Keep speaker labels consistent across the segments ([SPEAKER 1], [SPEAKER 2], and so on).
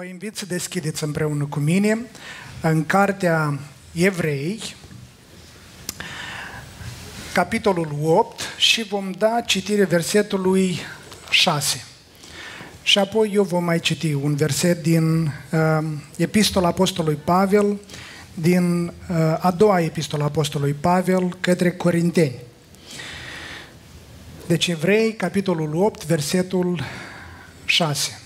[SPEAKER 1] Vă invit să deschideți împreună cu mine în Cartea Evrei, capitolul 8 și vom da citire versetului 6. Și apoi eu vom mai citi un verset din uh, Epistola Apostolului Pavel, din uh, a doua epistola Apostolului Pavel către Corinteni. Deci Evrei, capitolul 8, versetul 6.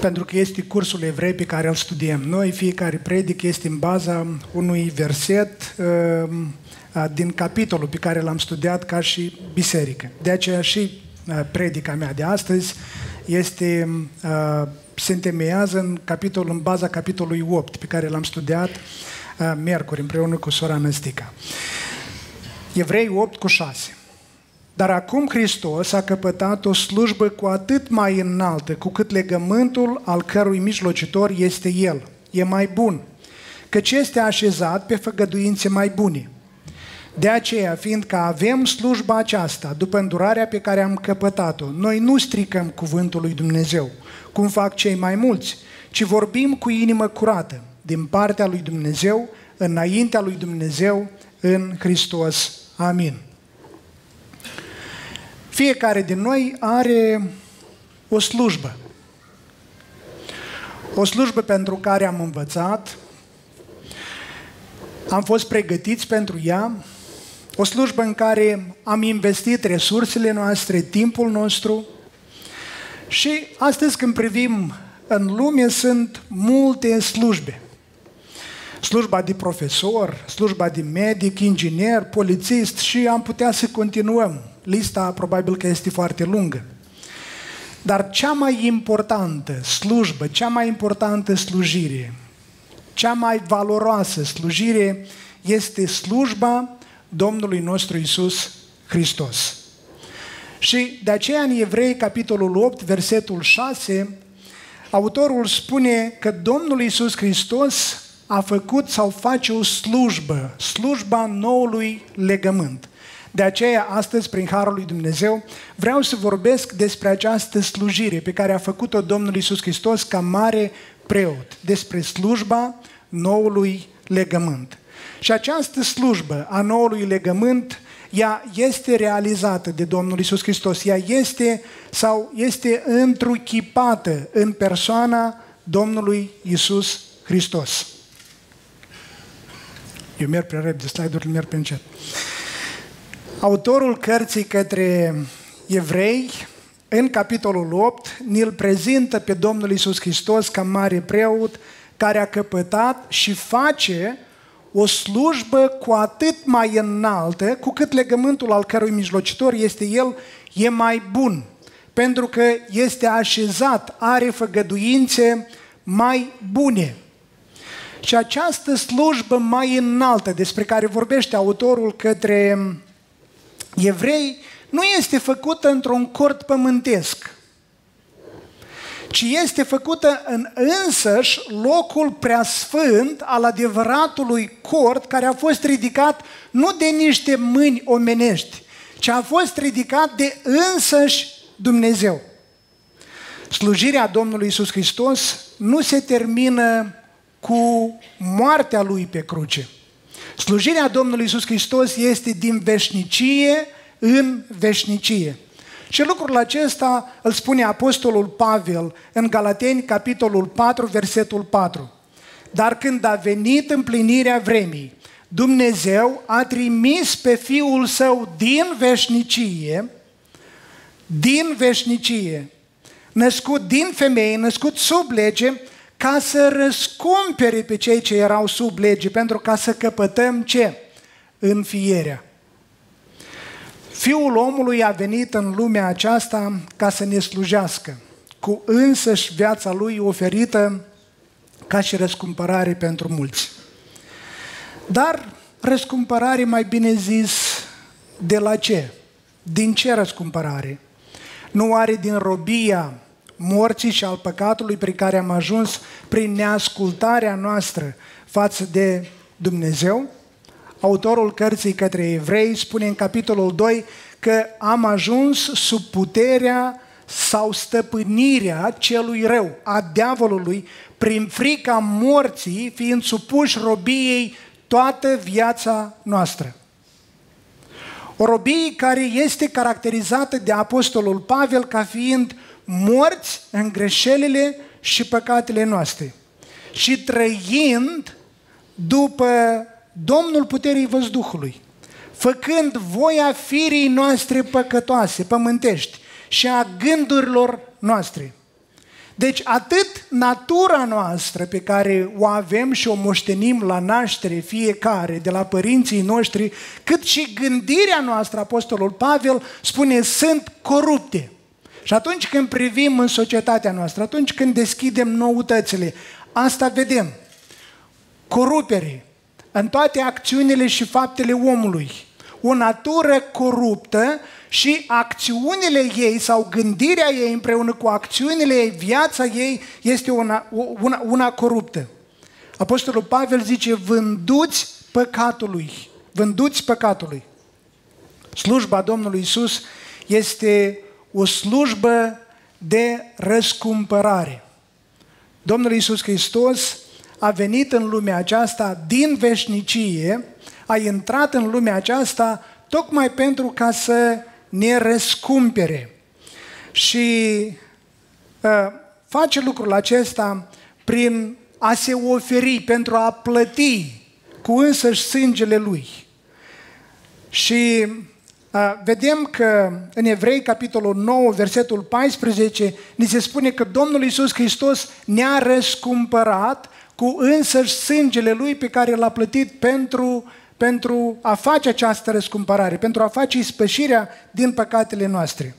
[SPEAKER 1] Pentru că este cursul evrei pe care îl studiem noi. Fiecare predic este în baza unui verset uh, din capitolul pe care l-am studiat ca și biserică. De aceea și uh, predica mea de astăzi este, uh, se întemeiază în, capitolul, în baza capitolului 8 pe care l-am studiat miercuri împreună cu sora Năstica. Evrei 8 cu 6. Dar acum Hristos a căpătat o slujbă cu atât mai înaltă, cu cât legământul al cărui mijlocitor este El. E mai bun, căci este așezat pe făgăduințe mai bune. De aceea, fiindcă avem slujba aceasta, după îndurarea pe care am căpătat-o, noi nu stricăm cuvântul lui Dumnezeu, cum fac cei mai mulți, ci vorbim cu inimă curată, din partea lui Dumnezeu, înaintea lui Dumnezeu, în Hristos. Amin. Fiecare din noi are o slujbă. O slujbă pentru care am învățat, am fost pregătiți pentru ea, o slujbă în care am investit resursele noastre, timpul nostru și astăzi când privim în lume sunt multe slujbe. Slujba de profesor, slujba de medic, inginer, polițist și am putea să continuăm lista probabil că este foarte lungă. Dar cea mai importantă slujbă, cea mai importantă slujire, cea mai valoroasă slujire este slujba Domnului nostru Isus Hristos. Și de aceea în Evrei, capitolul 8, versetul 6, autorul spune că Domnul Isus Hristos a făcut sau face o slujbă, slujba noului legământ. De aceea, astăzi, prin Harul lui Dumnezeu, vreau să vorbesc despre această slujire pe care a făcut-o Domnul Isus Hristos ca mare preot, despre slujba noului legământ. Și această slujbă a noului legământ, ea este realizată de Domnul Isus Hristos, ea este sau este întruchipată în persoana Domnului Isus Hristos. Eu merg prea repede, slide-urile merg pe încet. Autorul cărții către evrei, în capitolul 8, ne-l prezintă pe Domnul Isus Hristos ca mare preot care a căpătat și face o slujbă cu atât mai înaltă, cu cât legământul al cărui mijlocitor este El, e mai bun, pentru că este așezat, are făgăduințe mai bune. Și această slujbă mai înaltă despre care vorbește autorul către evrei nu este făcută într-un cort pământesc, ci este făcută în însăși locul preasfânt al adevăratului cort care a fost ridicat nu de niște mâini omenești, ci a fost ridicat de însăși Dumnezeu. Slujirea Domnului Isus Hristos nu se termină cu moartea Lui pe cruce. Slujirea Domnului Isus Hristos este din veșnicie în veșnicie. Și lucrul acesta îl spune Apostolul Pavel în Galateni, capitolul 4, versetul 4. Dar când a venit împlinirea vremii, Dumnezeu a trimis pe Fiul Său din veșnicie, din veșnicie, născut din femeie, născut sub lege, ca să răscumpere pe cei ce erau sub lege, pentru ca să căpătăm ce? Înfierea. Fiul omului a venit în lumea aceasta ca să ne slujească, cu însăși viața lui oferită ca și răscumpărare pentru mulți. Dar răscumpărare, mai bine zis, de la ce? Din ce răscumpărare? Nu are din robia morții și al păcatului prin care am ajuns prin neascultarea noastră față de Dumnezeu? Autorul cărții către evrei spune în capitolul 2 că am ajuns sub puterea sau stăpânirea celui rău, a diavolului, prin frica morții, fiind supuși robiei toată viața noastră. O robie care este caracterizată de Apostolul Pavel ca fiind morți în greșelile și păcatele noastre și trăind după Domnul puterii văzduhului, făcând voia firii noastre păcătoase, pământești și a gândurilor noastre. Deci atât natura noastră pe care o avem și o moștenim la naștere fiecare de la părinții noștri, cât și gândirea noastră, Apostolul Pavel spune, sunt corupte. Și atunci când privim în societatea noastră, atunci când deschidem noutățile, asta vedem. Corupere în toate acțiunile și faptele omului. O natură coruptă și acțiunile ei sau gândirea ei împreună cu acțiunile ei, viața ei este una, una, una coruptă. Apostolul Pavel zice, vânduți păcatului, vânduți păcatului. Slujba Domnului Isus este o slujbă de răscumpărare. Domnul Isus Hristos a venit în lumea aceasta din veșnicie, a intrat în lumea aceasta tocmai pentru ca să ne răscumpere. Și uh, face lucrul acesta prin a se oferi, pentru a plăti cu însăși sângele Lui. Și uh, vedem că în Evrei, capitolul 9, versetul 14, ni se spune că Domnul Isus Hristos ne-a răscumpărat cu însăși sângele Lui pe care l-a plătit pentru pentru a face această răscumpărare, pentru a face ispășirea din păcatele noastre.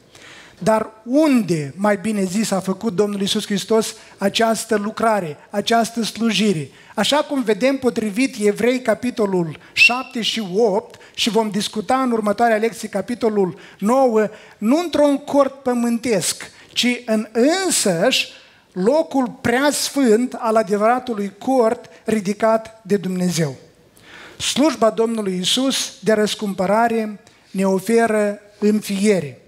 [SPEAKER 1] Dar unde, mai bine zis, a făcut Domnul Isus Hristos această lucrare, această slujire? Așa cum vedem potrivit Evrei capitolul 7 și 8 și vom discuta în următoarea lecție capitolul 9, nu într-un cort pământesc, ci în însăși locul prea sfânt al adevăratului cort ridicat de Dumnezeu. Slujba Domnului Isus de răscumpărare ne oferă înfiere.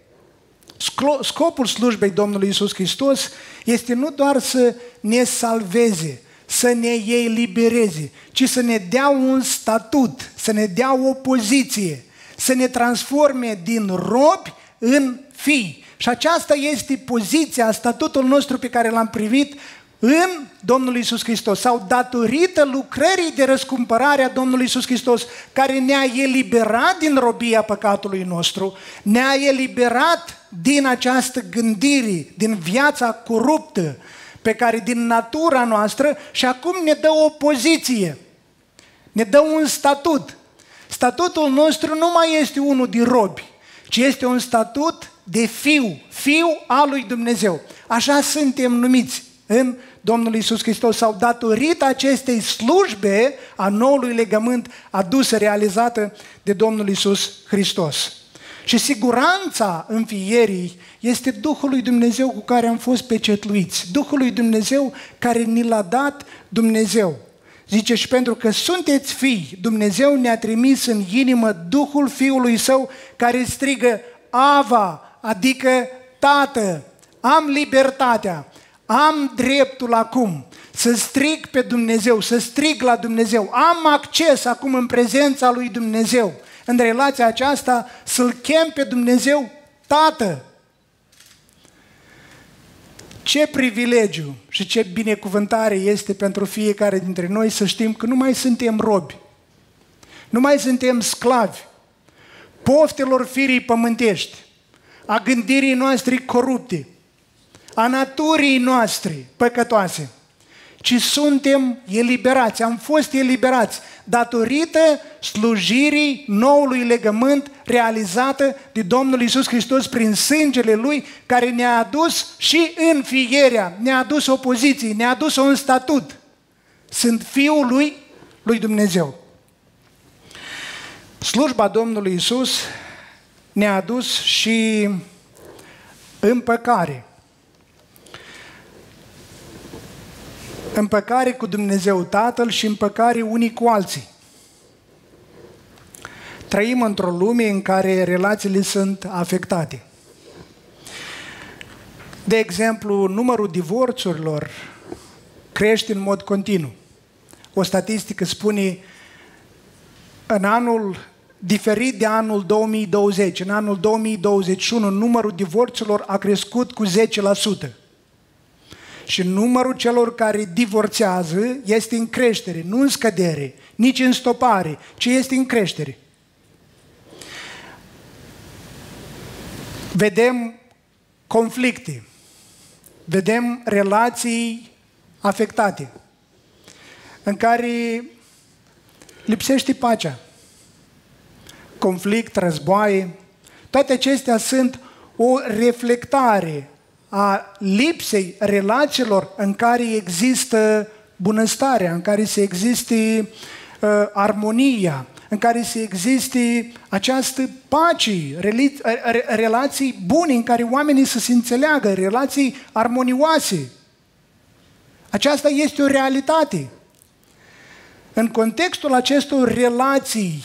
[SPEAKER 1] Scopul slujbei Domnului Isus Hristos este nu doar să ne salveze, să ne elibereze, ci să ne dea un statut, să ne dea o poziție, să ne transforme din robi în fii. Și aceasta este poziția, statutul nostru pe care l-am privit în Domnul Isus Hristos sau datorită lucrării de răscumpărare a Domnului Isus Hristos care ne-a eliberat din robia păcatului nostru, ne-a eliberat din această gândire, din viața coruptă pe care din natura noastră și acum ne dă o poziție, ne dă un statut. Statutul nostru nu mai este unul de robi, ci este un statut de fiu, fiu al lui Dumnezeu. Așa suntem numiți în Domnul Isus Hristos sau datorită acestei slujbe a noului legământ adusă, realizată de Domnul Isus Hristos. Și siguranța înfierii este Duhul lui Dumnezeu cu care am fost pecetluiți. Duhul lui Dumnezeu care ni l-a dat Dumnezeu. Zice, și pentru că sunteți fii, Dumnezeu ne-a trimis în inimă Duhul Fiului Său care strigă Ava, adică Tată, am libertatea am dreptul acum să strig pe Dumnezeu, să strig la Dumnezeu. Am acces acum în prezența lui Dumnezeu. În relația aceasta să-L chem pe Dumnezeu Tată. Ce privilegiu și ce binecuvântare este pentru fiecare dintre noi să știm că nu mai suntem robi, nu mai suntem sclavi, poftelor firii pământești, a gândirii noastre corupte, a naturii noastre păcătoase, ci suntem eliberați, am fost eliberați datorită slujirii noului legământ realizată de Domnul Isus Hristos prin sângele Lui, care ne-a adus și înfierea, ne-a adus o poziție, ne-a adus un statut. Sunt Fiul Lui, Lui Dumnezeu. Slujba Domnului Isus ne-a adus și împăcare. Împăcare cu Dumnezeu Tatăl și împăcare unii cu alții. Trăim într-o lume în care relațiile sunt afectate. De exemplu, numărul divorțurilor crește în mod continuu. O statistică spune în anul diferit de anul 2020, în anul 2021, numărul divorțurilor a crescut cu 10%. Și numărul celor care divorțează este în creștere, nu în scădere, nici în stopare, ci este în creștere. Vedem conflicte, vedem relații afectate, în care lipsește pacea, conflict, războaie, toate acestea sunt o reflectare a lipsei relațiilor în care există bunăstarea, în care se existe uh, armonia, în care se existe această pace, relații bune în care oamenii să se înțeleagă, relații armonioase. Aceasta este o realitate. În contextul acestor relații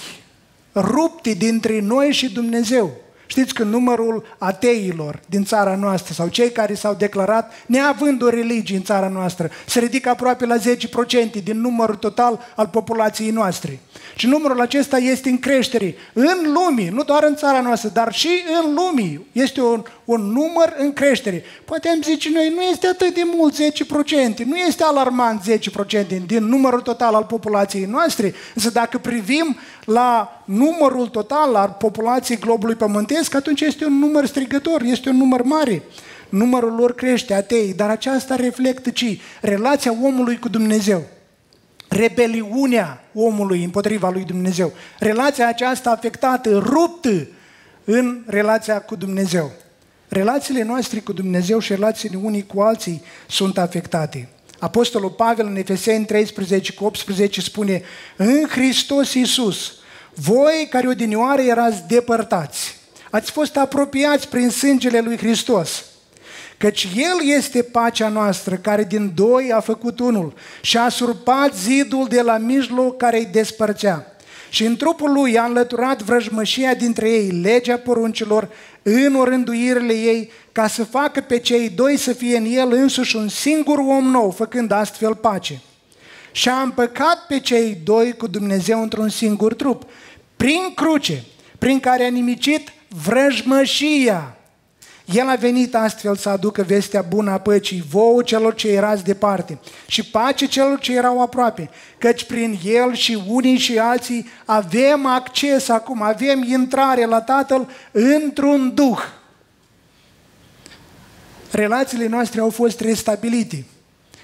[SPEAKER 1] rupte dintre noi și Dumnezeu, Știți că numărul ateilor din țara noastră sau cei care s-au declarat neavând o religie în țara noastră se ridică aproape la 10% din numărul total al populației noastre. Și numărul acesta este în creștere în lume, nu doar în țara noastră, dar și în lume. Este un, un număr în creștere. Poate am zice noi, nu este atât de mult 10%, nu este alarmant 10% din numărul total al populației noastre, însă dacă privim la numărul total al populației globului pământesc, atunci este un număr strigător, este un număr mare. Numărul lor crește, atei, dar aceasta reflectă ce? Relația omului cu Dumnezeu. Rebeliunea omului împotriva lui Dumnezeu. Relația aceasta afectată, ruptă în relația cu Dumnezeu. Relațiile noastre cu Dumnezeu și relațiile unii cu alții sunt afectate. Apostolul Pavel în Efeseni 13 cu 18 spune În Hristos Iisus, voi care odinioară erați depărtați, ați fost apropiați prin sângele lui Hristos, căci El este pacea noastră, care din doi a făcut unul și a surpat zidul de la mijloc care îi despărțea. Și în trupul lui a înlăturat vrăjmășia dintre ei, legea poruncilor, în orânduirile ei, ca să facă pe cei doi să fie în el însuși un singur om nou, făcând astfel pace. Și a împăcat pe cei doi cu Dumnezeu într-un singur trup, prin cruce, prin care a nimicit vrăjmășia. El a venit astfel să aducă vestea bună a păcii vouă celor ce erați departe și pace celor ce erau aproape, căci prin El și unii și alții avem acces acum, avem intrare la Tatăl într-un Duh. Relațiile noastre au fost restabilite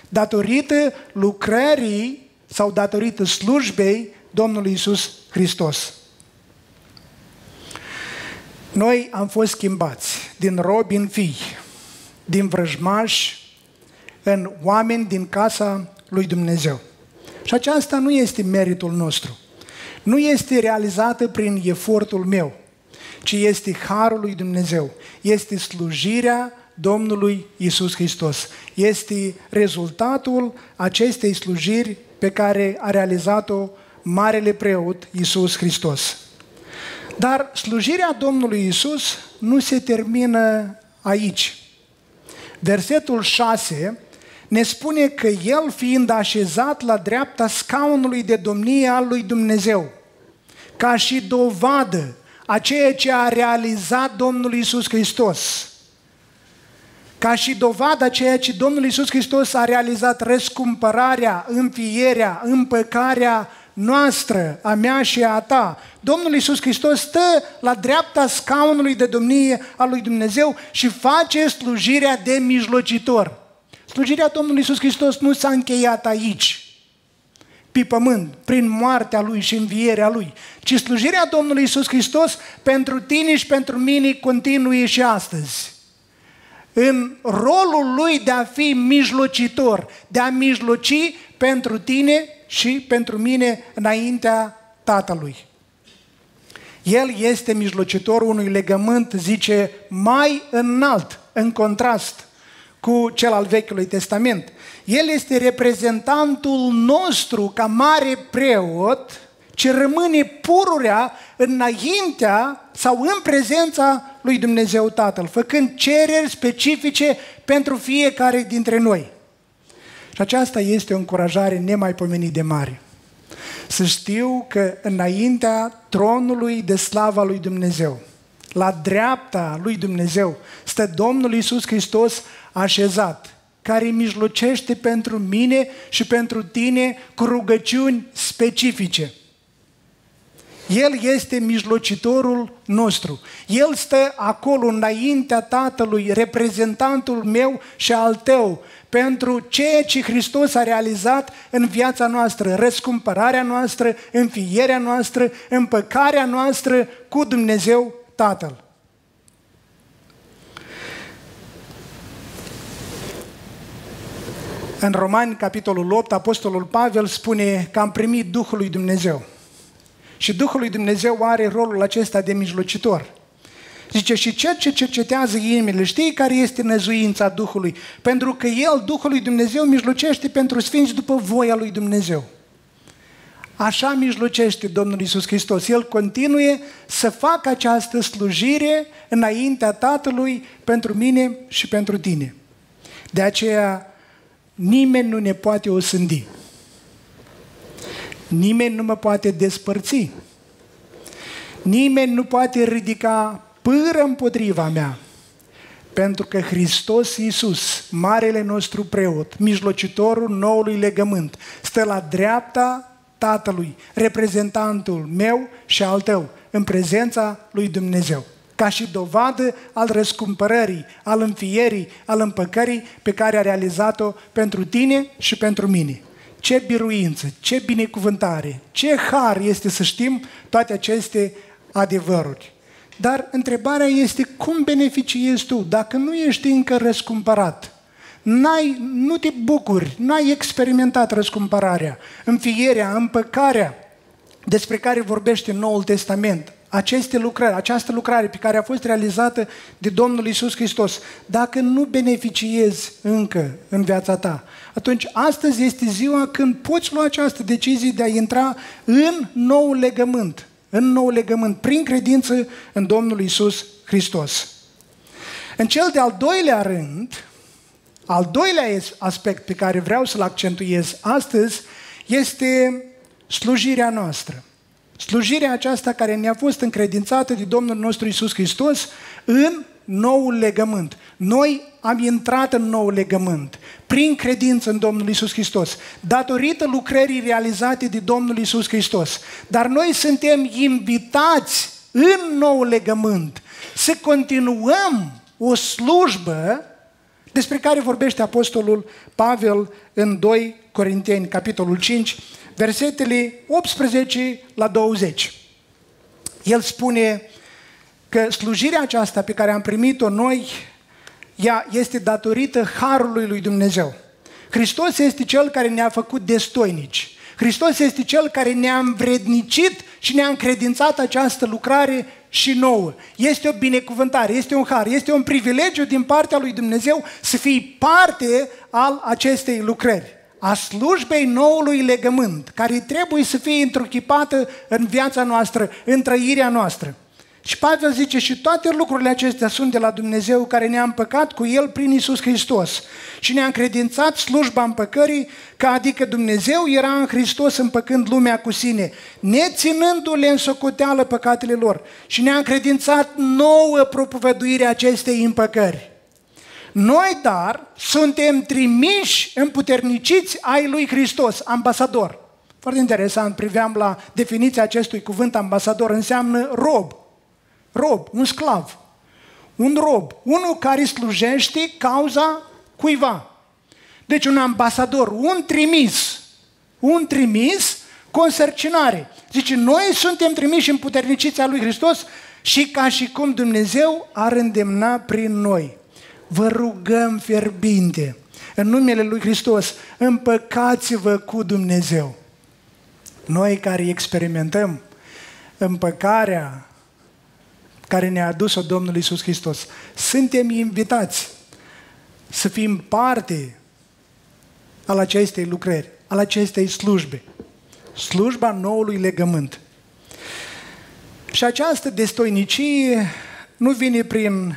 [SPEAKER 1] datorită lucrării sau datorită slujbei Domnului Isus Hristos. Noi am fost schimbați din robi în fii, din vrăjmași în oameni din casa lui Dumnezeu. Și aceasta nu este meritul nostru. Nu este realizată prin efortul meu, ci este harul lui Dumnezeu. Este slujirea Domnului Isus Hristos. Este rezultatul acestei slujiri pe care a realizat-o Marele Preot Isus Hristos. Dar slujirea Domnului Isus nu se termină aici. Versetul 6 ne spune că El fiind așezat la dreapta scaunului de domnie al lui Dumnezeu, ca și dovadă a ceea ce a realizat Domnul Isus Hristos, ca și dovada ceea ce Domnul Isus Hristos a realizat, răscumpărarea, înfierea, împăcarea noastră, a mea și a ta. Domnul Iisus Hristos stă la dreapta scaunului de domnie al lui Dumnezeu și face slujirea de mijlocitor. Slujirea Domnului Iisus Hristos nu s-a încheiat aici, pe pământ, prin moartea Lui și învierea Lui, ci slujirea Domnului Iisus Hristos pentru tine și pentru mine continuă și astăzi. În rolul Lui de a fi mijlocitor, de a mijloci pentru tine și pentru mine înaintea Tatălui. El este mijlocitorul unui legământ, zice, mai înalt, în contrast cu cel al Vechiului Testament. El este reprezentantul nostru ca mare preot ce rămâne pururea înaintea sau în prezența lui Dumnezeu Tatăl, făcând cereri specifice pentru fiecare dintre noi. Și aceasta este o încurajare nemaipomenit de mare. Să știu că înaintea tronului de slava lui Dumnezeu, la dreapta lui Dumnezeu, stă Domnul Isus Hristos așezat, care mijlocește pentru mine și pentru tine cu rugăciuni specifice. El este mijlocitorul nostru. El stă acolo înaintea Tatălui, reprezentantul meu și al tău, pentru ceea ce Hristos a realizat în viața noastră, răscumpărarea noastră, înfierea noastră, împăcarea noastră cu Dumnezeu Tatăl. În Romani, capitolul 8, Apostolul Pavel spune că am primit Duhul lui Dumnezeu. Și Duhul lui Dumnezeu are rolul acesta de mijlocitor. Zice, și cel ce cercetează inimile, știi care este năzuința Duhului? Pentru că El, Duhul lui Dumnezeu, mijlocește pentru sfinți după voia lui Dumnezeu. Așa mijlocește Domnul Isus Hristos. El continuă să facă această slujire înaintea Tatălui pentru mine și pentru tine. De aceea nimeni nu ne poate osândi. Nimeni nu mă poate despărți. Nimeni nu poate ridica pâră împotriva mea. Pentru că Hristos Iisus, Marele nostru preot, mijlocitorul noului legământ, stă la dreapta Tatălui, reprezentantul meu și al tău, în prezența lui Dumnezeu ca și dovadă al răscumpărării, al înfierii, al împăcării pe care a realizat-o pentru tine și pentru mine. Ce biruință, ce binecuvântare, ce har este să știm toate aceste adevăruri. Dar întrebarea este cum beneficiezi tu dacă nu ești încă răscumpărat? N-ai, nu te bucuri, n-ai experimentat răscumpărarea, înfierea, împăcarea despre care vorbește Noul Testament, aceste lucrări, această lucrare pe care a fost realizată de Domnul Isus Hristos, dacă nu beneficiezi încă în viața ta, atunci astăzi este ziua când poți lua această decizie de a intra în nou legământ, în nou legământ, prin credință în Domnul Isus Hristos. În cel de-al doilea rând, al doilea aspect pe care vreau să-l accentuez astăzi este slujirea noastră slujirea aceasta care ne-a fost încredințată de Domnul nostru Isus Hristos în noul legământ. Noi am intrat în noul legământ prin credință în Domnul Isus Hristos, datorită lucrării realizate de Domnul Isus Hristos. Dar noi suntem invitați în noul legământ să continuăm o slujbă despre care vorbește Apostolul Pavel în 2 Corinteni, capitolul 5, versetele 18 la 20. El spune că slujirea aceasta pe care am primit-o noi, ea este datorită harului lui Dumnezeu. Hristos este Cel care ne-a făcut destoinici. Hristos este Cel care ne-a învrednicit și ne-a încredințat această lucrare și nouă. Este o binecuvântare, este un har, este un privilegiu din partea lui Dumnezeu să fii parte al acestei lucrări a slujbei noului legământ, care trebuie să fie întruchipată în viața noastră, în trăirea noastră. Și Pavel zice, și toate lucrurile acestea sunt de la Dumnezeu care ne-a împăcat cu El prin Isus Hristos și ne-a încredințat slujba împăcării, că adică Dumnezeu era în Hristos împăcând lumea cu sine, neținându-le în socoteală păcatele lor și ne-a încredințat nouă propovăduirea acestei împăcări. Noi, dar, suntem trimiși împuterniciți ai lui Hristos, ambasador. Foarte interesant, priveam la definiția acestui cuvânt ambasador, înseamnă rob. Rob, un sclav. Un rob, unul care slujește cauza cuiva. Deci un ambasador, un trimis. Un trimis cu însărcinare. Zice, noi suntem trimiși împuterniciți a lui Hristos și ca și cum Dumnezeu ar îndemna prin noi vă rugăm fierbinte, în numele Lui Hristos, împăcați-vă cu Dumnezeu. Noi care experimentăm împăcarea care ne-a adus-o Domnul Isus Hristos, suntem invitați să fim parte al acestei lucrări, al acestei slujbe, slujba noului legământ. Și această destoinicie nu vine prin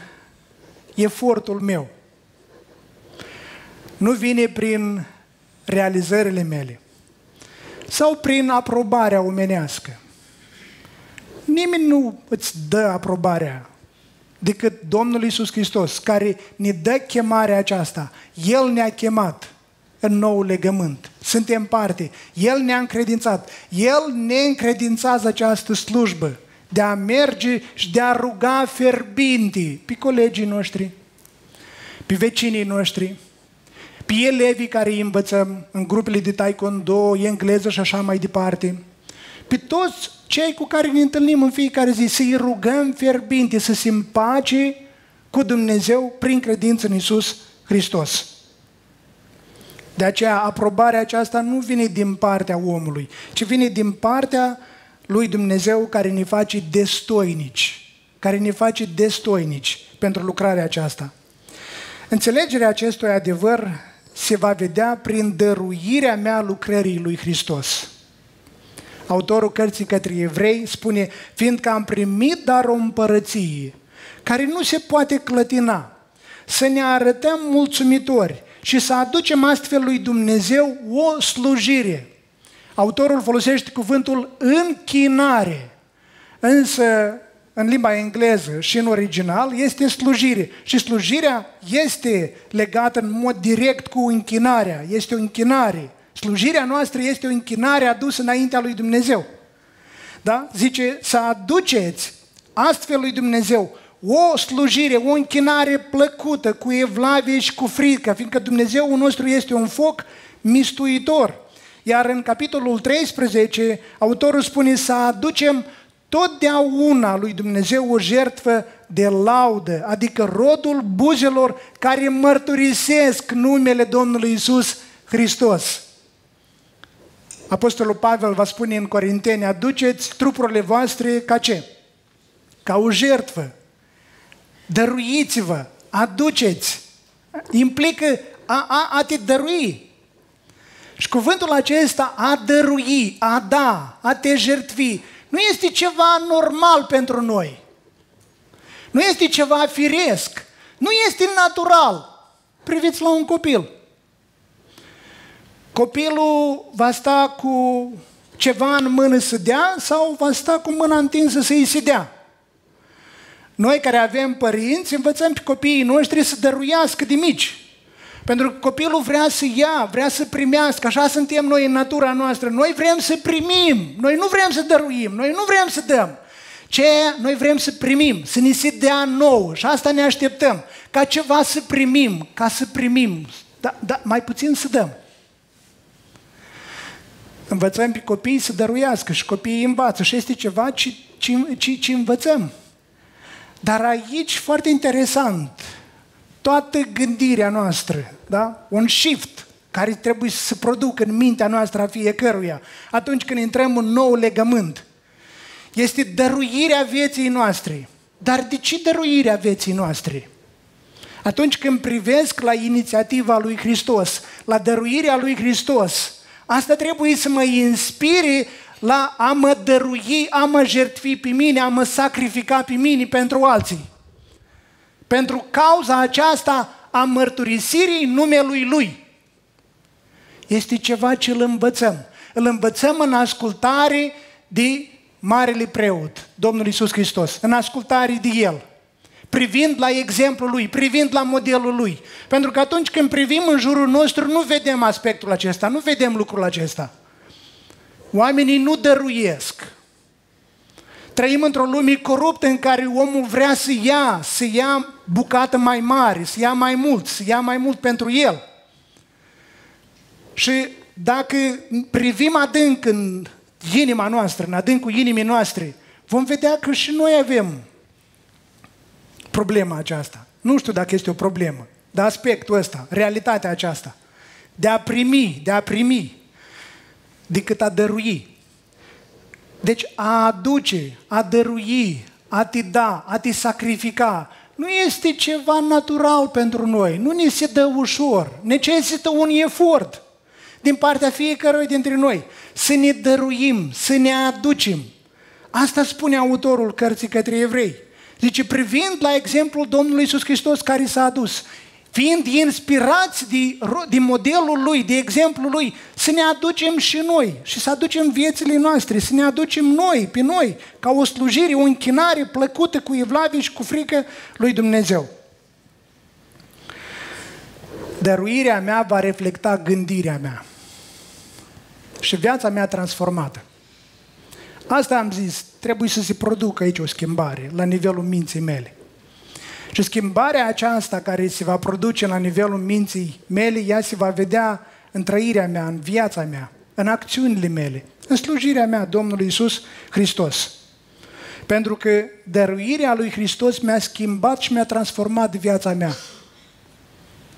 [SPEAKER 1] efortul meu, nu vine prin realizările mele sau prin aprobarea omenească. Nimeni nu îți dă aprobarea decât Domnul Isus Hristos, care ne dă chemarea aceasta. El ne-a chemat în nou legământ. Suntem parte. El ne-a încredințat. El ne încredințează această slujbă de a merge și de a ruga ferbinti pe colegii noștri, pe vecinii noștri, pe elevii care îi învățăm în grupele de taekwondo, engleză și așa mai departe, pe toți cei cu care ne întâlnim în fiecare zi, să-i rugăm fierbinte să se împace cu Dumnezeu prin credință în Isus Hristos. De aceea, aprobarea aceasta nu vine din partea omului, ci vine din partea lui Dumnezeu care ne face destoinici, care ne face destoinici pentru lucrarea aceasta. Înțelegerea acestui adevăr se va vedea prin dăruirea mea lucrării lui Hristos. Autorul cărții către evrei spune, fiindcă am primit dar o împărăție care nu se poate clătina, să ne arătăm mulțumitori și să aducem astfel lui Dumnezeu o slujire. Autorul folosește cuvântul închinare, însă în limba engleză și în original este slujire. Și slujirea este legată în mod direct cu închinarea, este o închinare. Slujirea noastră este o închinare adusă înaintea lui Dumnezeu. Da? Zice să aduceți astfel lui Dumnezeu o slujire, o închinare plăcută, cu evlavie și cu frică, fiindcă Dumnezeu nostru este un foc mistuitor. Iar în capitolul 13, autorul spune să aducem totdeauna lui Dumnezeu o jertfă de laudă, adică rodul buzelor care mărturisesc numele Domnului Isus Hristos. Apostolul Pavel va spune în Corinteni, aduceți trupurile voastre ca ce? Ca o jertfă. Dăruiți-vă, aduceți. Implică a, a, a te dărui. Și cuvântul acesta, a dărui, a da, a te jertfi, nu este ceva normal pentru noi. Nu este ceva firesc. Nu este natural. Priviți la un copil. Copilul va sta cu ceva în mână să dea sau va sta cu mâna întinsă să îi se dea. Noi care avem părinți învățăm pe copiii noștri să dăruiască de mici. Pentru că copilul vrea să ia, vrea să primească, așa suntem noi în natura noastră. Noi vrem să primim, noi nu vrem să dăruim, noi nu vrem să dăm. Ce noi vrem să primim, să ni se dea nou și asta ne așteptăm. Ca ceva să primim, ca să primim, da, da, mai puțin să dăm. Învățăm pe copii să dăruiască și copiii învață și este ceva ce, ce, ce, ce învățăm. Dar aici, foarte interesant, toată gândirea noastră, da? un shift care trebuie să se producă în mintea noastră a fiecăruia atunci când intrăm în nou legământ. Este dăruirea vieții noastre. Dar de ce dăruirea vieții noastre? Atunci când privesc la inițiativa lui Hristos, la dăruirea lui Hristos, asta trebuie să mă inspire la a mă dărui, a mă jertfi pe mine, a mă sacrifica pe mine pentru alții. Pentru cauza aceasta a mărturisirii numelui Lui. Este ceva ce îl învățăm. Îl învățăm în ascultare de Marele Preot, Domnul Isus Hristos, în ascultare de El, privind la exemplul Lui, privind la modelul Lui. Pentru că atunci când privim în jurul nostru, nu vedem aspectul acesta, nu vedem lucrul acesta. Oamenii nu dăruiesc. Trăim într-o lume coruptă în care omul vrea să ia, să ia bucată mai mare, să ia mai mult, să ia mai mult pentru el. Și dacă privim adânc în inima noastră, în adâncul inimii noastre, vom vedea că și noi avem problema aceasta. Nu știu dacă este o problemă, dar aspectul ăsta, realitatea aceasta, de a primi, de a primi, decât a dărui. Deci a aduce, a dărui, a te da, a te sacrifica, nu este ceva natural pentru noi, nu ne se dă ușor, necesită un efort din partea fiecărui dintre noi, să ne dăruim, să ne aducem. Asta spune autorul cărții către evrei. Zice, privind la exemplul Domnului Isus Hristos care s-a adus, fiind inspirați de, de modelul lui, de exemplul lui, să ne aducem și noi și să aducem viețile noastre, să ne aducem noi, pe noi, ca o slujire, o închinare plăcută cu evlavie și cu frică lui Dumnezeu. Dăruirea mea va reflecta gândirea mea și viața mea transformată. Asta am zis, trebuie să se producă aici o schimbare la nivelul minții mele. Și schimbarea aceasta care se va produce la nivelul minții mele, ea se va vedea în trăirea mea, în viața mea, în acțiunile mele, în slujirea mea Domnului Isus Hristos. Pentru că dăruirea lui Hristos mi-a schimbat și mi-a transformat viața mea.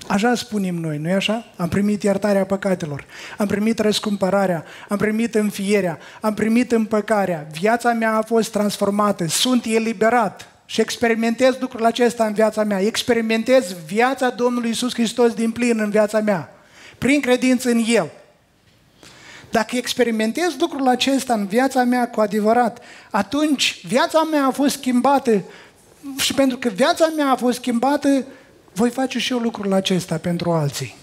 [SPEAKER 1] Așa spunem noi, nu-i așa? Am primit iertarea păcatelor, am primit răscumpărarea, am primit înfierea, am primit împăcarea, viața mea a fost transformată, sunt eliberat și experimentez lucrul acesta în viața mea, experimentez viața Domnului Isus Hristos din plin în viața mea, prin credință în El. Dacă experimentez lucrul acesta în viața mea cu adevărat, atunci viața mea a fost schimbată și pentru că viața mea a fost schimbată, voi face și eu lucrul acesta pentru alții.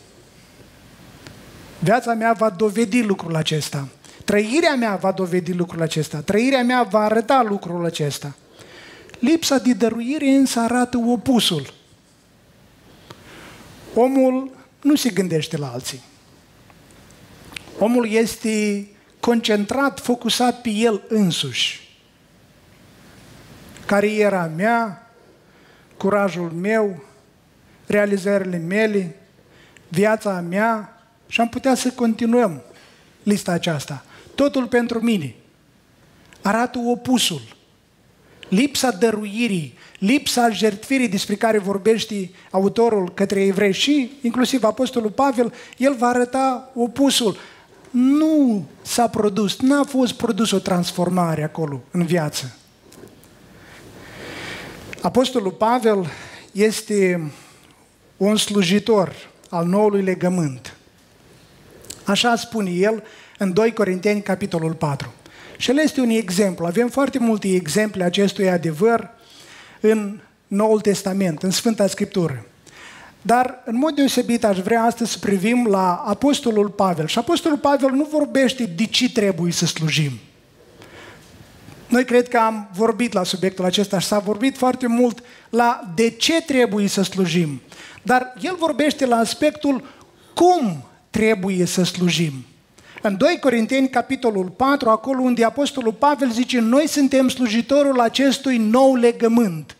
[SPEAKER 1] Viața mea va dovedi lucrul acesta. Trăirea mea va dovedi lucrul acesta. Trăirea mea va arăta lucrul acesta. Lipsa de dăruire însă arată opusul. Omul nu se gândește la alții. Omul este concentrat, focusat pe el însuși. Cariera mea, curajul meu, realizările mele, viața mea și am putea să continuăm lista aceasta. Totul pentru mine. Arată opusul. Lipsa dăruirii, lipsa jertfirii despre care vorbește autorul către evrei și inclusiv Apostolul Pavel, el va arăta opusul. Nu s-a produs, n-a fost produs o transformare acolo în viață. Apostolul Pavel este un slujitor al noului legământ. Așa spune el în 2 Corinteni, capitolul 4. Și el este un exemplu. Avem foarte multe exemple acestui adevăr în Noul Testament, în Sfânta Scriptură. Dar, în mod deosebit, aș vrea astăzi să privim la Apostolul Pavel. Și Apostolul Pavel nu vorbește de ce trebuie să slujim. Noi cred că am vorbit la subiectul acesta și s-a vorbit foarte mult la de ce trebuie să slujim. Dar el vorbește la aspectul cum trebuie să slujim. În 2 Corinteni, capitolul 4, acolo unde Apostolul Pavel zice, noi suntem slujitorul acestui nou legământ,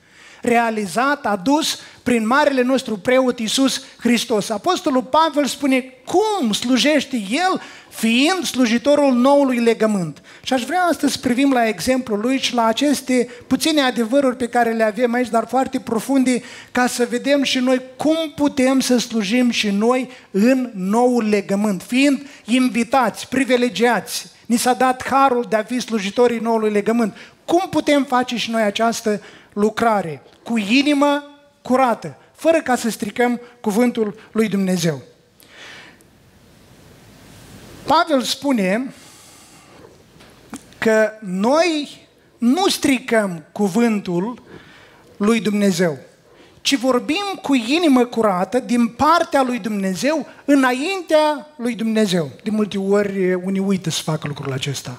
[SPEAKER 1] realizat, adus prin marele nostru preot Iisus Hristos. Apostolul Pavel spune cum slujește el fiind slujitorul noului legământ. Și aș vrea astăzi să privim la exemplul lui și la aceste puține adevăruri pe care le avem aici, dar foarte profunde, ca să vedem și noi cum putem să slujim și noi în noul legământ, fiind invitați, privilegiați. Ni s-a dat harul de a fi slujitorii noului legământ. Cum putem face și noi această lucrare? Cu inimă curată, fără ca să stricăm cuvântul lui Dumnezeu. Pavel spune că noi nu stricăm cuvântul lui Dumnezeu, ci vorbim cu inimă curată din partea lui Dumnezeu înaintea lui Dumnezeu. De multe ori unii uită să facă lucrul acesta.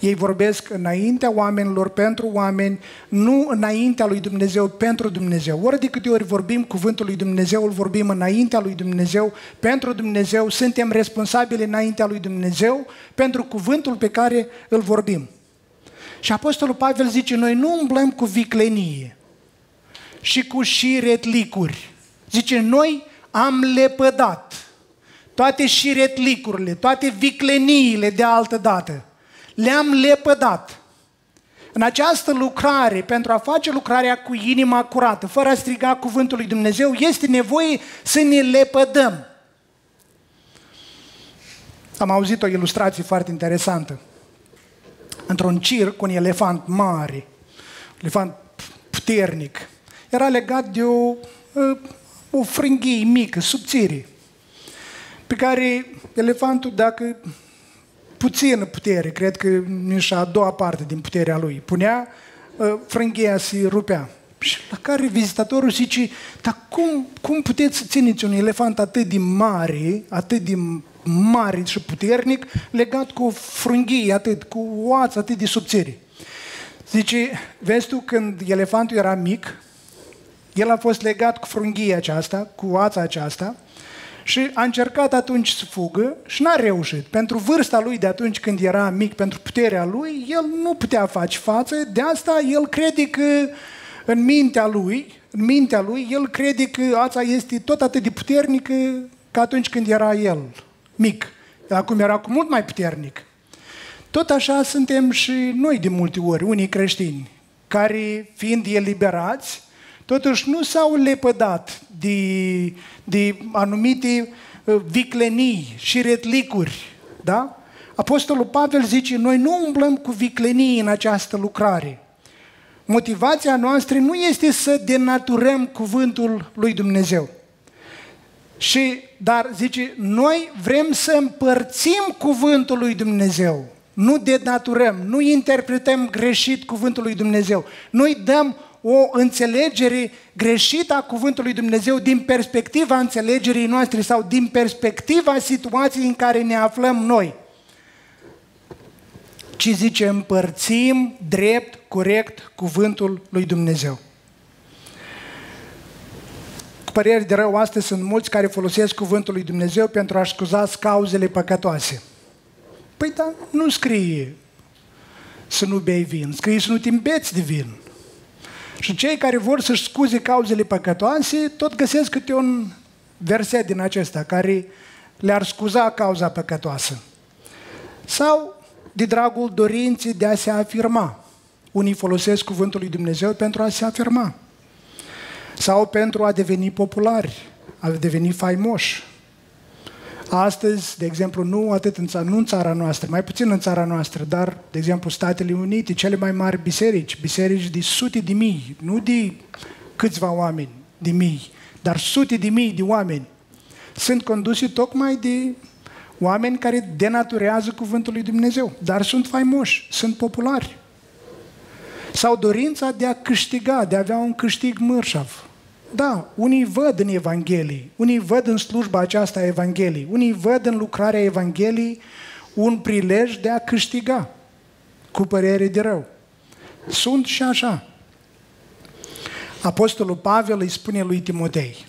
[SPEAKER 1] Ei vorbesc înaintea oamenilor, pentru oameni, nu înaintea lui Dumnezeu, pentru Dumnezeu. Ori de câte ori vorbim cuvântul lui Dumnezeu, îl vorbim înaintea lui Dumnezeu, pentru Dumnezeu, suntem responsabili înaintea lui Dumnezeu pentru cuvântul pe care îl vorbim. Și Apostolul Pavel zice, noi nu umblăm cu viclenie și cu șiretlicuri. Zice, noi am lepădat toate șiretlicurile, toate vicleniile de altă dată le-am lepădat. În această lucrare, pentru a face lucrarea cu inima curată, fără a striga cuvântul lui Dumnezeu, este nevoie să ne lepădăm. Am auzit o ilustrație foarte interesantă. Într-un circ, un elefant mare, un elefant puternic, era legat de o, o frânghie mică, subțire, pe care elefantul, dacă puțină putere, cred că nici a doua parte din puterea lui. Punea, ă, frânghia se rupea. Și la care vizitatorul zice, dar cum, cum puteți să țineți un elefant atât de mare, atât de mare și puternic, legat cu frunghii atât, cu oață atât de subțire? Zice, vezi tu, când elefantul era mic, el a fost legat cu frunghia aceasta, cu oața aceasta, și a încercat atunci să fugă și n-a reușit. Pentru vârsta lui de atunci când era mic, pentru puterea lui, el nu putea face față. De asta el crede că în mintea lui, în mintea lui, el crede că ața este tot atât de puternică ca atunci când era el mic. Acum era cu mult mai puternic. Tot așa suntem și noi de multe ori, unii creștini, care fiind eliberați, totuși nu s-au lepădat de, de anumite uh, viclenii și retlicuri. Da? Apostolul Pavel zice, noi nu umblăm cu viclenii în această lucrare. Motivația noastră nu este să denaturăm cuvântul lui Dumnezeu. Și, dar zice, noi vrem să împărțim cuvântul lui Dumnezeu. Nu denaturăm, nu interpretăm greșit cuvântul lui Dumnezeu. Noi dăm o înțelegere greșită a cuvântului Dumnezeu din perspectiva înțelegerii noastre sau din perspectiva situației în care ne aflăm noi. Ci zice, împărțim drept, corect cuvântul lui Dumnezeu. Cu păreri de rău, astăzi sunt mulți care folosesc cuvântul lui Dumnezeu pentru a scuza cauzele păcătoase. Păi da, nu scrie să nu bei vin, scrie să nu te îmbeți de vin. Și cei care vor să-și scuze cauzele păcătoase, tot găsesc câte un verset din acesta care le-ar scuza cauza păcătoasă. Sau de dragul dorinței de a se afirma. Unii folosesc cuvântul lui Dumnezeu pentru a se afirma. Sau pentru a deveni populari, a deveni faimoși. Astăzi, de exemplu, nu atât în țara, nu în țara noastră, mai puțin în țara noastră, dar, de exemplu, Statele Unite, cele mai mari biserici, biserici de sute de mii, nu de câțiva oameni, de mii, dar sute de mii de oameni, sunt conduse tocmai de oameni care denaturează cuvântul lui Dumnezeu, dar sunt faimoși, sunt populari. Sau dorința de a câștiga, de a avea un câștig mărșav. Da, unii văd în Evanghelie, unii văd în slujba aceasta a Evangheliei, unii văd în lucrarea Evangheliei un prilej de a câștiga cu părere de rău. Sunt și așa. Apostolul Pavel îi spune lui Timotei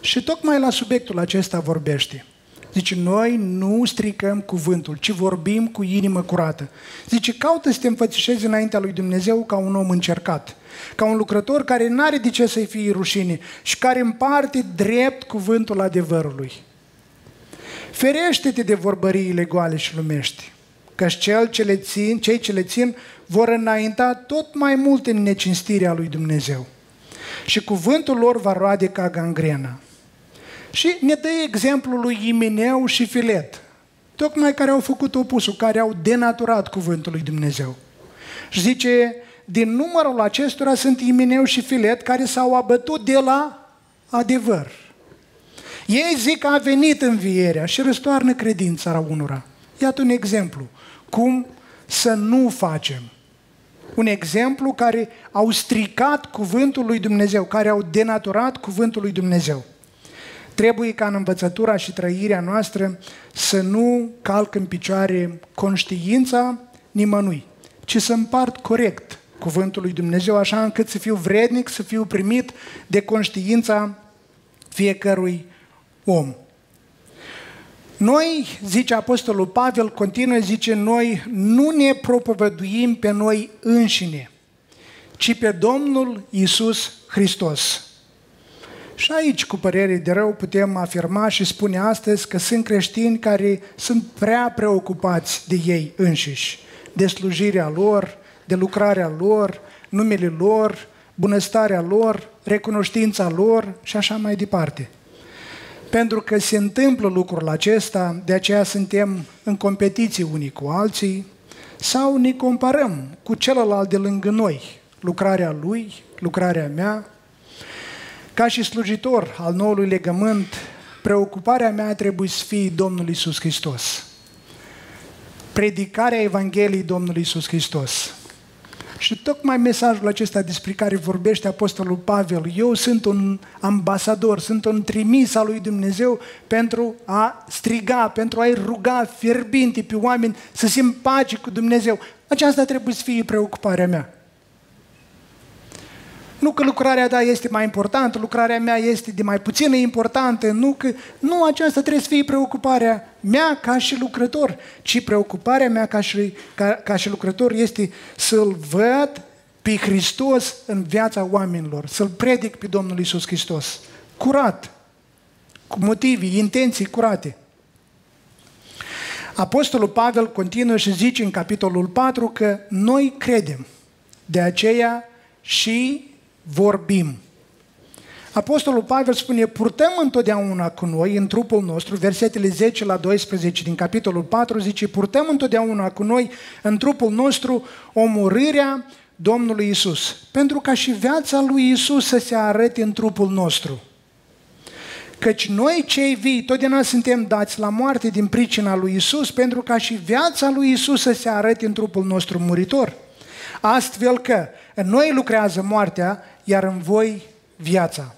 [SPEAKER 1] și tocmai la subiectul acesta vorbește. Zice, noi nu stricăm cuvântul, ci vorbim cu inimă curată. Zice, caută să te înfățișezi înaintea lui Dumnezeu ca un om încercat, ca un lucrător care nu are de ce să-i fie rușine și care împarte drept cuvântul adevărului. Ferește-te de vorbăriile goale și lumești, căci cel ce le țin, cei ce le țin vor înainta tot mai mult în necinstirea lui Dumnezeu. Și cuvântul lor va roade ca gangrena. Și ne dă exemplul lui Imineu și Filet, tocmai care au făcut opusul, care au denaturat cuvântul lui Dumnezeu. Și zice, din numărul acestora sunt Imineu și Filet care s-au abătut de la adevăr. Ei zic că a venit învierea și răstoarnă credința la unora. Iată un exemplu. Cum să nu facem. Un exemplu care au stricat cuvântul lui Dumnezeu, care au denaturat cuvântul lui Dumnezeu. Trebuie ca în învățătura și trăirea noastră să nu calc în picioare conștiința nimănui, ci să împart corect cuvântul lui Dumnezeu, așa încât să fiu vrednic, să fiu primit de conștiința fiecărui om. Noi, zice Apostolul Pavel, continuă, zice, noi nu ne propovăduim pe noi înșine, ci pe Domnul Isus Hristos. Și aici, cu părere de rău, putem afirma și spune astăzi că sunt creștini care sunt prea preocupați de ei înșiși, de slujirea lor, de lucrarea lor, numele lor, bunăstarea lor, recunoștința lor și așa mai departe. Pentru că se întâmplă lucrul acesta, de aceea suntem în competiție unii cu alții sau ne comparăm cu celălalt de lângă noi, lucrarea lui, lucrarea mea, ca și slujitor al noului legământ, preocuparea mea trebuie să fie Domnul Isus Hristos. Predicarea Evangheliei Domnului Isus Hristos. Și tocmai mesajul acesta despre care vorbește Apostolul Pavel, eu sunt un ambasador, sunt un trimis al lui Dumnezeu pentru a striga, pentru a-i ruga fierbinte pe oameni să simt pace cu Dumnezeu. Aceasta trebuie să fie preocuparea mea. Nu că lucrarea ta este mai importantă, lucrarea mea este de mai puțină importantă, nu că... Nu, aceasta trebuie să fie preocuparea mea ca și lucrător, ci preocuparea mea ca și, ca, ca și lucrător este să-L văd pe Hristos în viața oamenilor, să-L predic pe Domnul Isus Hristos. Curat, cu motive, intenții curate. Apostolul Pavel continuă și zice în capitolul 4 că noi credem, de aceea și vorbim. Apostolul Pavel spune, purtăm întotdeauna cu noi în trupul nostru, versetele 10 la 12 din capitolul 4 zice, purtăm întotdeauna cu noi în trupul nostru omorârea Domnului Isus, pentru ca și viața lui Isus să se arate în trupul nostru. Căci noi cei vii totdeauna suntem dați la moarte din pricina lui Isus, pentru ca și viața lui Isus să se arate în trupul nostru muritor. Astfel că în noi lucrează moartea, iar în voi viața.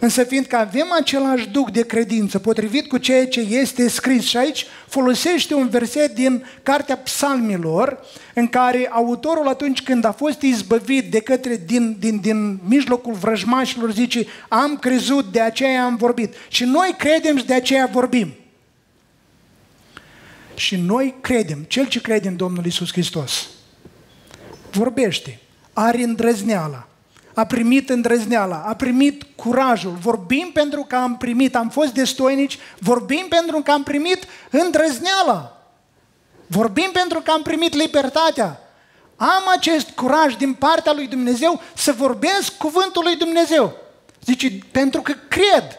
[SPEAKER 1] Însă fiindcă avem același duc de credință, potrivit cu ceea ce este scris și aici, folosește un verset din Cartea Psalmilor, în care autorul atunci când a fost izbăvit de către, din, din, din mijlocul vrăjmașilor, zice, am crezut, de aceea am vorbit. Și noi credem și de aceea vorbim. Și noi credem, cel ce crede în Domnul Isus Hristos, vorbește, are îndrăzneala, a primit îndrăzneala, a primit curajul. Vorbim pentru că am primit, am fost destoinici, vorbim pentru că am primit îndrăzneala. Vorbim pentru că am primit libertatea. Am acest curaj din partea lui Dumnezeu să vorbesc cuvântul lui Dumnezeu. Zice, pentru că cred.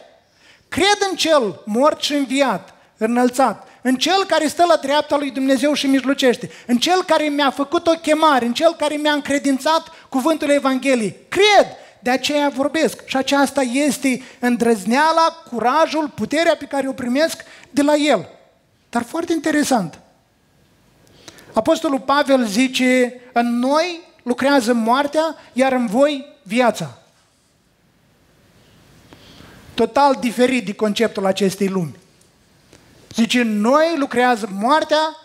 [SPEAKER 1] Cred în cel mort și înviat, înălțat în Cel care stă la dreapta lui Dumnezeu și mijlocește, în Cel care mi-a făcut o chemare, în Cel care mi-a încredințat cuvântul Evangheliei. Cred, de aceea vorbesc. Și aceasta este îndrăzneala, curajul, puterea pe care o primesc de la El. Dar foarte interesant. Apostolul Pavel zice, în noi lucrează moartea, iar în voi viața. Total diferit de conceptul acestei lumi. Zice, noi lucrează moartea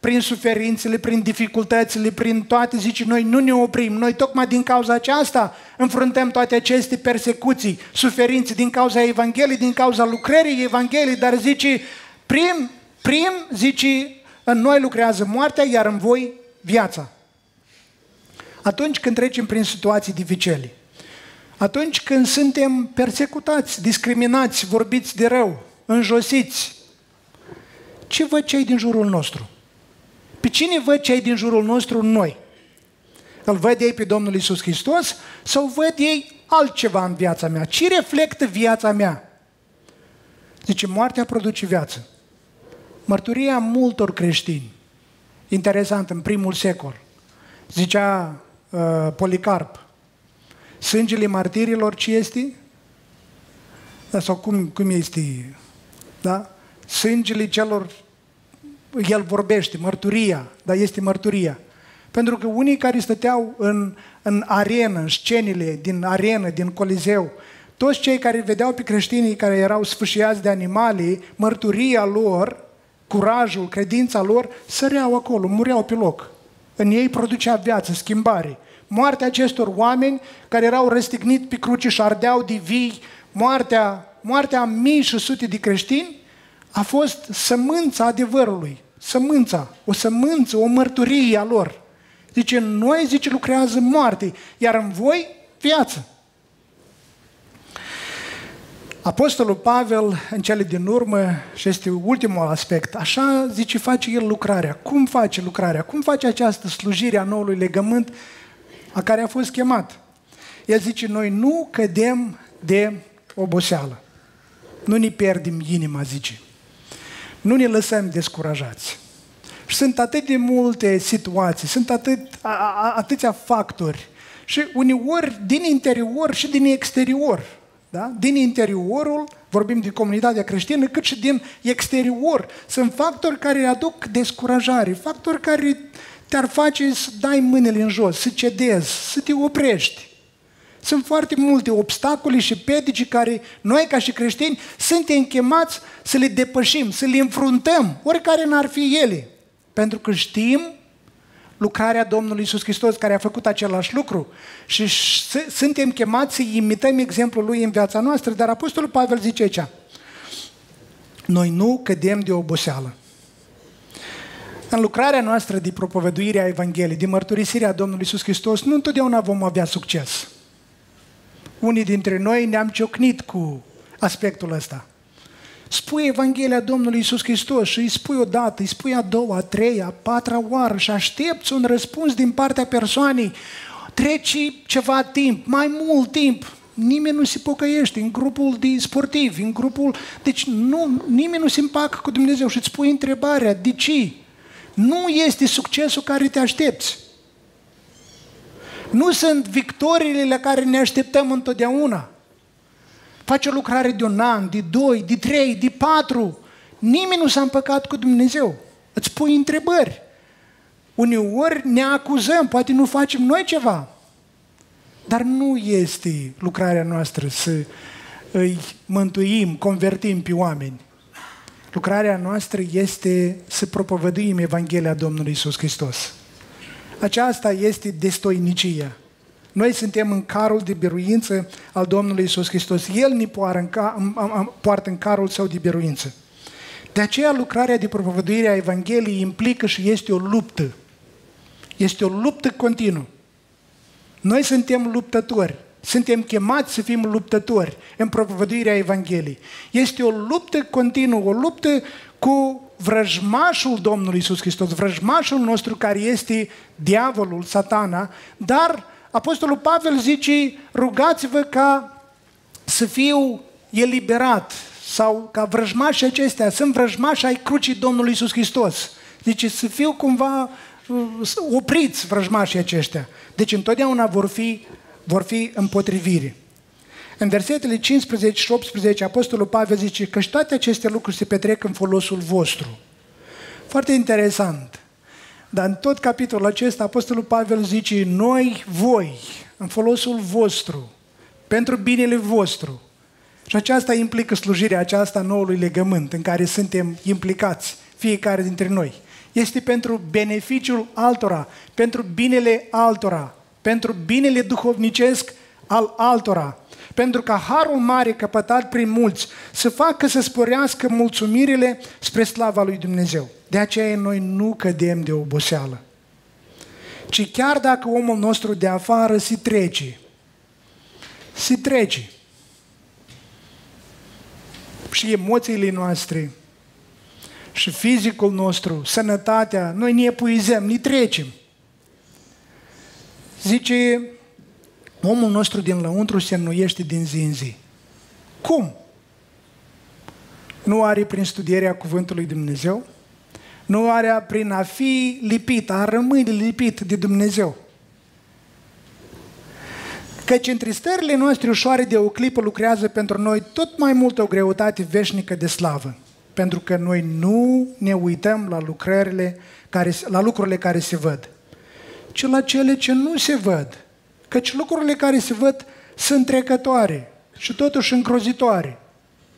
[SPEAKER 1] prin suferințele, prin dificultățile, prin toate, zice, noi nu ne oprim. Noi tocmai din cauza aceasta înfruntăm toate aceste persecuții, suferințe din cauza Evangheliei, din cauza lucrării Evangheliei, dar zice, prim, prim, zice, în noi lucrează moartea, iar în voi viața. Atunci când trecem prin situații dificile, atunci când suntem persecutați, discriminați, vorbiți de rău, înjosiți, ce văd cei din jurul nostru? Pe cine văd cei din jurul nostru noi? Îl văd ei pe Domnul Isus Hristos sau văd ei altceva în viața mea? Ce reflectă viața mea? Zice, moartea produce viață. Mărturia multor creștini, interesant, în primul secol, zicea uh, Policarp, sângele martirilor ce este? Da, sau cum, cum este? Da? Sângele celor el vorbește, mărturia, dar este mărturia. Pentru că unii care stăteau în, în arenă, în scenile din arenă, din Coliseu, toți cei care vedeau pe creștinii care erau sfâșiați de animale, mărturia lor, curajul, credința lor, săreau acolo, mureau pe loc. În ei producea viață, schimbare. Moartea acestor oameni care erau răstigniți pe cruce și ardeau de vii, moartea, moartea mii și sute de creștini, a fost sămânța adevărului sămânța, o sămânță, o mărturie a lor. Zice, noi, zice, lucrează moarte, iar în voi, viață. Apostolul Pavel, în cele din urmă, și este ultimul aspect, așa zice, face el lucrarea. Cum face lucrarea? Cum face această slujire a noului legământ a care a fost chemat? El zice, noi nu cădem de oboseală. Nu ne pierdem inima, zice. Nu ne lăsăm descurajați. Și sunt atât de multe situații, sunt atât, a, a, atâția factori. Și uneori din interior și din exterior. Da? Din interiorul, vorbim de comunitatea creștină, cât și din exterior. Sunt factori care aduc descurajare, factori care te-ar face să dai mâinile în jos, să cedezi, să te oprești. Sunt foarte multe obstacole și pedici care noi ca și creștini suntem chemați să le depășim, să le înfruntăm, oricare n-ar fi ele. Pentru că știm lucrarea Domnului Isus Hristos care a făcut același lucru și suntem chemați să imităm exemplul Lui în viața noastră, dar Apostolul Pavel zice aici, noi nu cădem de oboseală. În lucrarea noastră de propovăduire a Evangheliei, de mărturisirea Domnului Isus Hristos, nu întotdeauna vom avea succes. Unii dintre noi ne-am ciocnit cu aspectul ăsta. Spui Evanghelia Domnului Isus Hristos și îi spui o dată, îi spui a doua, a treia, a patra oară și aștepți un răspuns din partea persoanei. Treci ceva timp, mai mult timp, nimeni nu se pocăiește în grupul de sportivi, în grupul... Deci nu, nimeni nu se împacă cu Dumnezeu și îți pui întrebarea, de ce? Nu este succesul care te aștepți. Nu sunt victoriile la care ne așteptăm întotdeauna. Faci o lucrare de un an, de doi, de trei, de patru. Nimeni nu s-a împăcat cu Dumnezeu. Îți pui întrebări. Uneori ne acuzăm, poate nu facem noi ceva. Dar nu este lucrarea noastră să îi mântuim, convertim pe oameni. Lucrarea noastră este să propovăduim Evanghelia Domnului Isus Hristos. Aceasta este destoinicia. Noi suntem în carul de biruință al Domnului Isus Hristos. El ne poartă în, ca, poartă în carul său de biruință. De aceea lucrarea de propovăduire a Evangheliei implică și este o luptă. Este o luptă continuă. Noi suntem luptători. Suntem chemați să fim luptători în propovăduirea Evangheliei. Este o luptă continuă, o luptă cu vrăjmașul Domnului Isus Hristos, vrăjmașul nostru care este diavolul, satana, dar Apostolul Pavel zice, rugați-vă ca să fiu eliberat sau ca vrăjmașii acestea, sunt vrăjmași ai crucii Domnului Isus Hristos. Zice, să fiu cumva uh, opriți vrăjmașii aceștia. Deci întotdeauna vor fi, vor fi împotrivire. În versetele 15 și 18, Apostolul Pavel zice că și toate aceste lucruri se petrec în folosul vostru. Foarte interesant. Dar în tot capitolul acesta, Apostolul Pavel zice, noi, voi, în folosul vostru, pentru binele vostru. Și aceasta implică slujirea aceasta noului legământ în care suntem implicați, fiecare dintre noi. Este pentru beneficiul altora, pentru binele altora, pentru binele duhovnicesc al altora, pentru ca harul mare căpătat prin mulți să facă să sporească mulțumirile spre slava lui Dumnezeu. De aceea noi nu cădem de oboseală. Ci chiar dacă omul nostru de afară se trece, se trece. Și emoțiile noastre, și fizicul nostru, sănătatea, noi ne epuizăm, ne trecem. Zice, omul nostru din lăuntru se înnoiește din zi în zi. Cum? Nu are prin studierea Cuvântului Dumnezeu? Nu are prin a fi lipit, a rămâne lipit de Dumnezeu. Căci întristările noastre ușoare de o clipă lucrează pentru noi tot mai mult o greutate veșnică de slavă. Pentru că noi nu ne uităm la lucrările care, la lucrurile care se văd, ci la cele ce nu se văd. Căci lucrurile care se văd sunt trecătoare și totuși încrozitoare.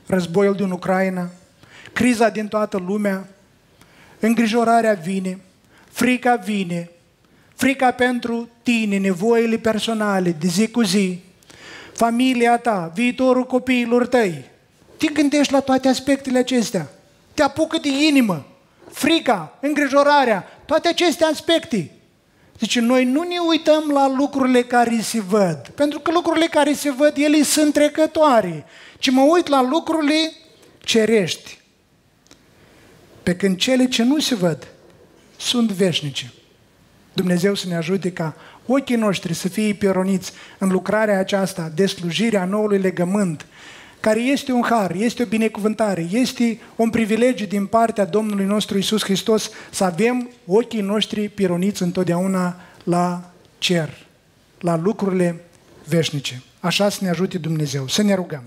[SPEAKER 1] Războiul din Ucraina, criza din toată lumea, îngrijorarea vine, frica vine, frica pentru tine, nevoile personale de zi cu zi, familia ta, viitorul copiilor tăi. Te gândești la toate aspectele acestea. Te apucă de inimă, frica, îngrijorarea, toate aceste aspecte. Zice, noi nu ne uităm la lucrurile care se văd, pentru că lucrurile care se văd, ele sunt trecătoare, ci mă uit la lucrurile cerești. Pe când cele ce nu se văd sunt veșnice. Dumnezeu să ne ajute ca ochii noștri să fie pironiți în lucrarea aceasta de slujire a noului legământ, care este un har, este o binecuvântare, este un privilegiu din partea Domnului nostru Isus Hristos să avem ochii noștri pironiți întotdeauna la cer, la lucrurile veșnice. Așa să ne ajute Dumnezeu. Să ne rugăm.